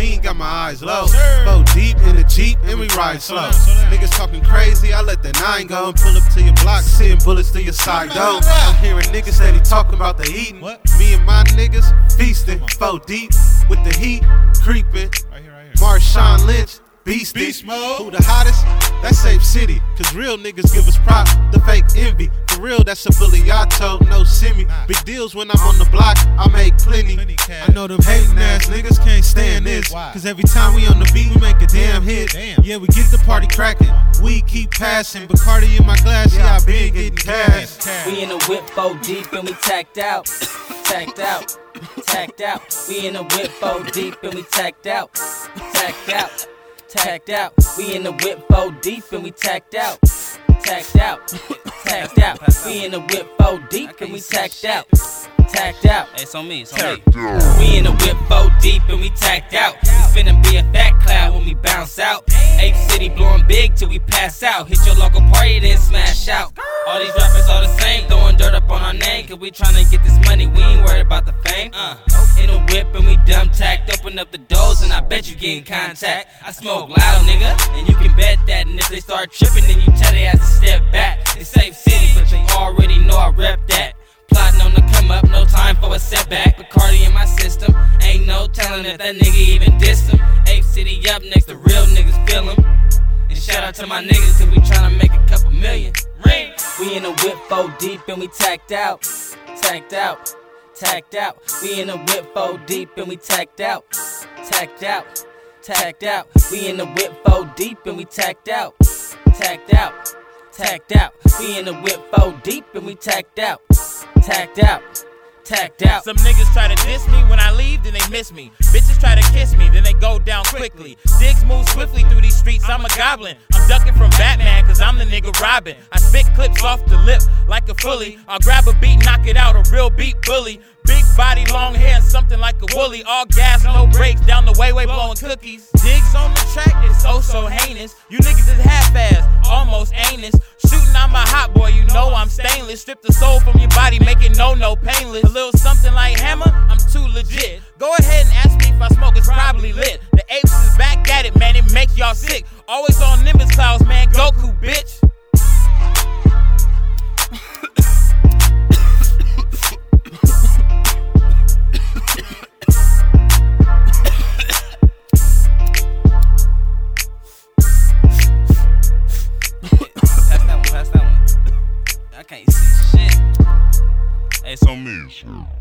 lean, got my eyes low. Four deep in the Jeep, and we ride slow. Niggas talking crazy, I let the nine go and pull up to your block, sitting bullets to your side door. I'm hearing niggas steady talking about the eating. Me and my niggas feasting, four deep with the heat creeping. Marshawn Lynch, beast, Beast mode. Who the hottest? That's Ape City. Cause real niggas give us props, the fake envy. For real, that's a bully I told, no semi. Big deals when I'm on the block, I make plenty. Plenty. I know them hating ass niggas can't stand this. Cause every time we on the beat, we make a damn hit. Damn. Yeah, we get the party cracking. We keep passing. Bacardi in my glass, yeah, I been getting cash. We in the whip four deep and we tacked out. Tacked out. Tacked out. We in the whip four deep and we tacked out. Tacked out. Tacked out. We in the whip four deep and we tacked out. Tacked out. Tacked out. We in the whip four deep and we tacked out. Tacked out. Hey, it's on me, it's on me. We in the whip four deep and we tacked out. We finna be a fat cloud when we bounce out. Ape City blowing big till we pass out. Hit your local party, then smash out. All these rappers all the same, throwing dirt up on our name. Cause we tryna get this money, we ain't worried about the fame. Uh, in the whip and we dumb tacked. Open up the doors and I bet you get in contact. I smoke loud, nigga, and you can bet that. And if they start tripping, then you setback. Bacardi in my system, ain't no telling if that nigga even dissed him. Ape City up next to real niggas feel him. And shout out to my niggas, cause we tryna make a couple million. Ring! We in the whip four deep and we tacked out. Tacked out. Tacked out. We in the whip four deep and we tacked out. Tacked out. Tacked out. We in the whip four deep and we tacked out. Tacked out. Tacked out. We in the whip four deep and we tacked out. Tacked out. Tacked out. Some niggas try to diss me when I leave, then they miss me. Bitches try to kiss me, then they go down quickly. Diggs move swiftly through these streets, I'm a goblin. I'm ducking from Batman, cause I'm the nigga Robin. I spit clips off the lip like a fully. I'll grab a beat, knock it out, a real beat bully. Big body, long hair, something like a woolly. All gas, no brakes, down the way, way blowing cookies. Diggs on the track is oh so heinous. You niggas is half ass, almost anus. On my hot boy, you know I'm stainless. Strip the soul from your body, make it no, no painless. A little something like hammer, I'm too legit. Go ahead and ask me if I smoke, it's probably lit. The apes is back at it, man, it make y'all sick. Always on Nimbus clouds, man, Goku, bitch. Can't see shit. It's on me.